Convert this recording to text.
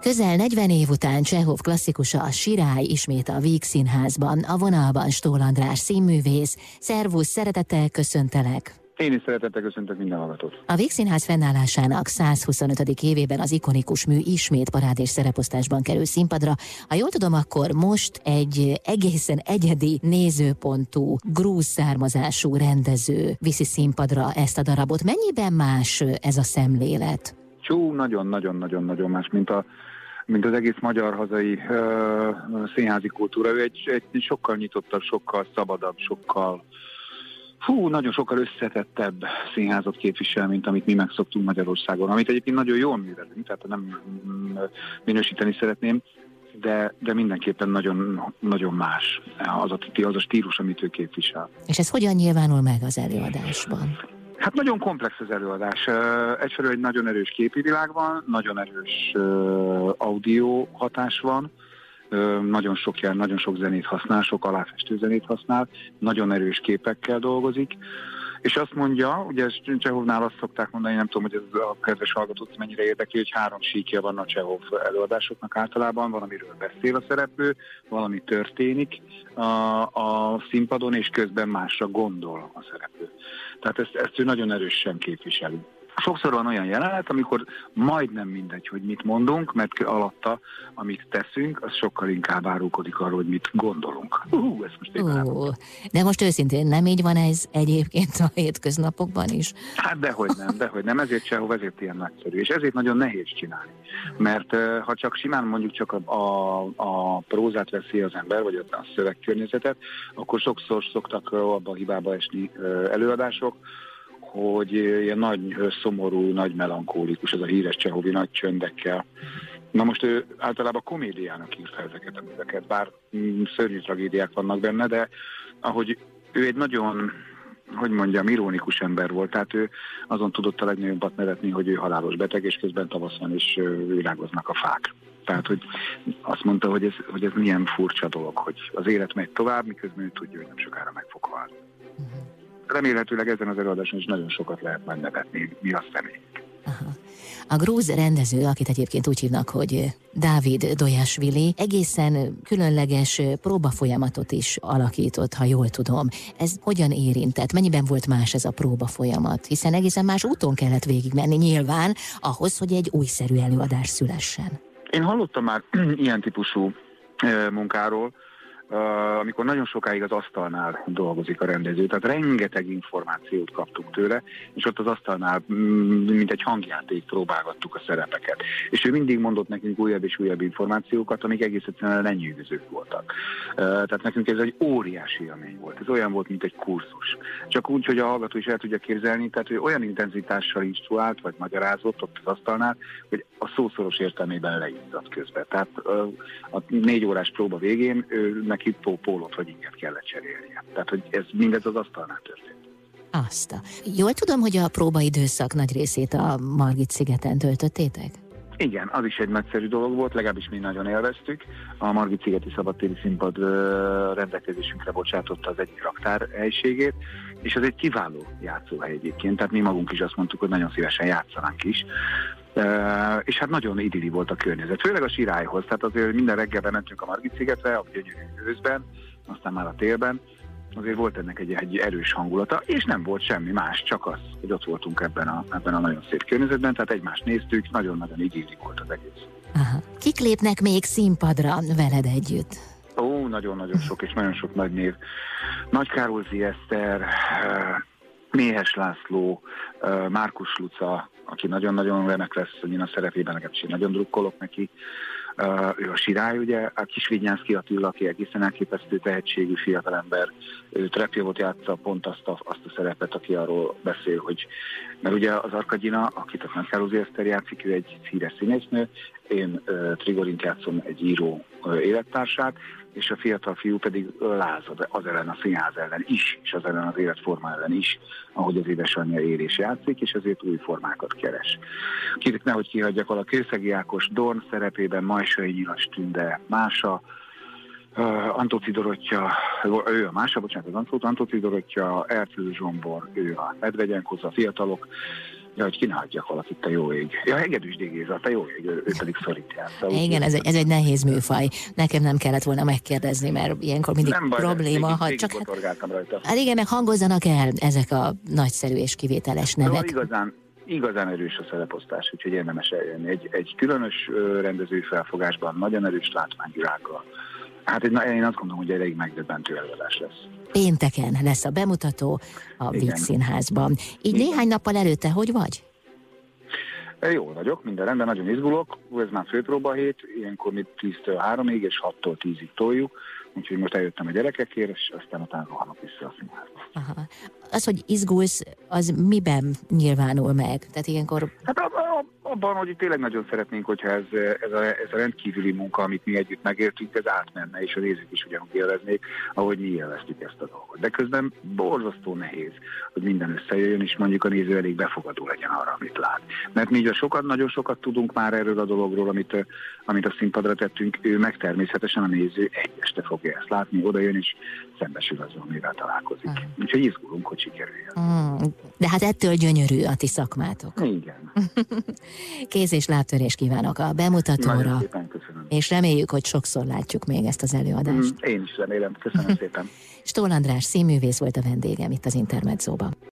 Közel 40 év után Csehov klasszikusa a Sirály ismét a Víg Színházban, a vonalban Stól András színművész. Szervusz, szeretettel köszöntelek! Én is szeretettel köszöntök minden hallgatót. A Végszínház fennállásának 125. évében az ikonikus mű ismét parád és szereposztásban kerül színpadra. Ha jól tudom, akkor most egy egészen egyedi nézőpontú, grúz származású rendező viszi színpadra ezt a darabot. Mennyiben más ez a szemlélet? Csú, nagyon-nagyon-nagyon-nagyon más, mint a mint az egész magyar hazai uh, színházi kultúra. Ő egy, egy sokkal nyitottabb, sokkal szabadabb, sokkal Hú, nagyon sokkal összetettebb színházat képvisel, mint amit mi megszoktunk Magyarországon, amit egyébként nagyon jól művelünk, tehát nem minősíteni szeretném, de, de mindenképpen nagyon, nagyon más az a, az a stílus, amit ő képvisel. És ez hogyan nyilvánul meg az előadásban? Hát nagyon komplex az előadás. Egyfelől egy nagyon erős képi világ van, nagyon erős audio hatás van, nagyon sok jel, nagyon sok zenét használ, sok aláfestő zenét használ, nagyon erős képekkel dolgozik, és azt mondja, ugye Csehovnál azt szokták mondani, nem tudom, hogy ez a kedves hallgatót mennyire érdekli, hogy három síkja van a Csehov előadásoknak általában, valamiről beszél a szereplő, valami történik a, a színpadon, és közben másra gondol a szereplő. Tehát ezt, ezt ő nagyon erősen képviseli sokszor van olyan jelenet, amikor majdnem mindegy, hogy mit mondunk, mert alatta, amit teszünk, az sokkal inkább árulkodik arról, hogy mit gondolunk. Uh, ezt most uh, de most őszintén nem így van ez egyébként a hétköznapokban is? Hát dehogy nem, dehogy nem, ezért sehova, ezért ilyen nagyszerű, és ezért nagyon nehéz csinálni. Mert ha csak simán mondjuk csak a, a, a prózát veszi az ember, vagy a szövegkörnyezetet, akkor sokszor szoktak abba a hibába esni előadások, hogy ilyen nagy szomorú, nagy melankólikus, ez a híres Csehovi nagy csöndekkel. Na most ő általában komédiának írta ezeket a műveket, bár mm, szörnyű tragédiák vannak benne, de ahogy ő egy nagyon, hogy mondjam, ironikus ember volt, tehát ő azon tudott a legnagyobbat nevetni, hogy ő halálos beteg, és közben tavasz van, és virágoznak a fák. Tehát, hogy azt mondta, hogy ez, hogy ez milyen furcsa dolog, hogy az élet megy tovább, miközben ő tudja, hogy nem sokára meg fog halni. Remélhetőleg ezen az előadáson is nagyon sokat lehet majd nevetni, mi azt reméljük. A grúz rendező, akit egyébként úgy hívnak, hogy Dávid Dojásvili, egészen különleges próbafolyamatot is alakított, ha jól tudom. Ez hogyan érintett? Mennyiben volt más ez a próbafolyamat? Hiszen egészen más úton kellett végigmenni nyilván, ahhoz, hogy egy újszerű előadás szülessen. Én hallottam már ilyen típusú munkáról, amikor nagyon sokáig az asztalnál dolgozik a rendező. Tehát rengeteg információt kaptunk tőle, és ott az asztalnál, mm, mint egy hangjáték próbálgattuk a szerepeket. És ő mindig mondott nekünk újabb és újabb információkat, amik egész egyszerűen lenyűgözők voltak. Tehát nekünk ez egy óriási élmény volt. Ez olyan volt, mint egy kurzus. Csak úgy, hogy a hallgató is el tudja képzelni, tehát hogy olyan intenzitással instruált, vagy magyarázott ott az asztalnál, hogy a szószoros értelmében leizzadt közben. Tehát a négy órás próba végén ő neki pólót vagy inget kellett cserélnie. Tehát, hogy ez mindez az asztalnál történt. Azt. Jól tudom, hogy a próbaidőszak nagy részét a Margit szigeten töltöttétek? Igen, az is egy nagyszerű dolog volt, legalábbis mi nagyon élveztük. A Margit Szigeti Szabadtéri Színpad rendelkezésünkre bocsátotta az egyik raktár helységét, és ez egy kiváló játszóhely egyébként, tehát mi magunk is azt mondtuk, hogy nagyon szívesen játszanánk is. És hát nagyon idilli volt a környezet, főleg a sirályhoz, tehát azért minden reggel bementünk a Margit szigetre, a gyönyörű őszben, aztán már a télben, azért volt ennek egy, egy erős hangulata, és nem volt semmi más, csak az, hogy ott voltunk ebben a, ebben a nagyon szép környezetben, tehát egymást néztük, nagyon-nagyon idilli volt az egész. Aha. Kik lépnek még színpadra veled együtt? Ó, nagyon-nagyon sok, és nagyon sok nagy név. Nagy Károlzi Eszter, Méhes László, Márkus Luca, aki nagyon-nagyon remek lesz a szerepében, legalábbis én nagyon drukkolok neki. Ő a Sirály, ugye, a Kisvigyánszki Attila, aki egészen elképesztő tehetségű fiatalember, ő Trepjovot játsza pont azt a, azt a szerepet, aki arról beszél, hogy mert ugye az Arkadina, akit a Károlzi Eszter játszik, ő egy híres színésznő, én Trigorint játszom egy író élettársát, és a fiatal fiú pedig lázad az ellen a színház ellen is, és az ellen az életforma ellen is, ahogy az édesanyja él és játszik, és ezért új formákat keres. Kérlek nehogy kihagyjak a Kőszegi Ákos Dorn szerepében Majsai Nyilas Tünde Mása, uh, Antóci Dorottya, ő a Mása, bocsánat, az Antóci, Dorottya, Ertő Zsombor, ő a Medvegyenkoz, a fiatalok, Ja, hogy ki valakit, te jó ég. Ja, Hegedűs Géza, te jó ég, ő, ő pedig szorít játsza. Igen, ez egy, ez egy nehéz műfaj. Nekem nem kellett volna megkérdezni, mert ilyenkor mindig nem baj, probléma. Végig, ha csak hát, rajta. hát igen, meg hangozzanak el ezek a nagyszerű és kivételes nevek. Szóval igazán, igazán erős a szereposztás, úgyhogy érdemes eljönni. Egy, egy különös rendezői felfogásban, nagyon erős látványvilággal. Hát én azt gondolom, hogy elég megdöbbentő előadás lesz. Pénteken lesz a bemutató a Víg Színházban. Így Igen. néhány nappal előtte hogy vagy? Jó vagyok, minden rendben, nagyon izgulok. Ez már főpróba hét, ilyenkor mi 10-től 3-ig és 6-tól 10-ig toljuk. Úgyhogy most eljöttem a gyerekekért, és aztán utána rohanok vissza a színházba. Aha. Az, hogy izgulsz, az miben nyilvánul meg? Tehát ilyenkor... Hát abban, hogy tényleg nagyon szeretnénk, hogyha ez, ez, a, ez a rendkívüli munka, amit mi együtt megértünk, ez átmenne, és a nézők is ugyanúgy élveznék, ahogy mi élveztük ezt a dolgot. De közben borzasztó nehéz, hogy minden összejöjjön, és mondjuk a néző elég befogadó legyen arra, amit lát. Mert mi sokat, nagyon sokat tudunk már erről a dologról, amit, amit a színpadra tettünk, ő meg természetesen a néző egy este fogja ezt látni, oda jön és szembesül azzal, amivel találkozik. Uh-huh. Úgyhogy izgulunk, hogy sikerüljön. Uh, de hát ettől gyönyörű a ti szakmátok. Igen. Kéz és lábtörés kívánok a bemutatóra. És reméljük, hogy sokszor látjuk még ezt az előadást. Mm, én is remélem. Köszönöm szépen. Stól András színművész volt a vendégem itt az Intermedzóban.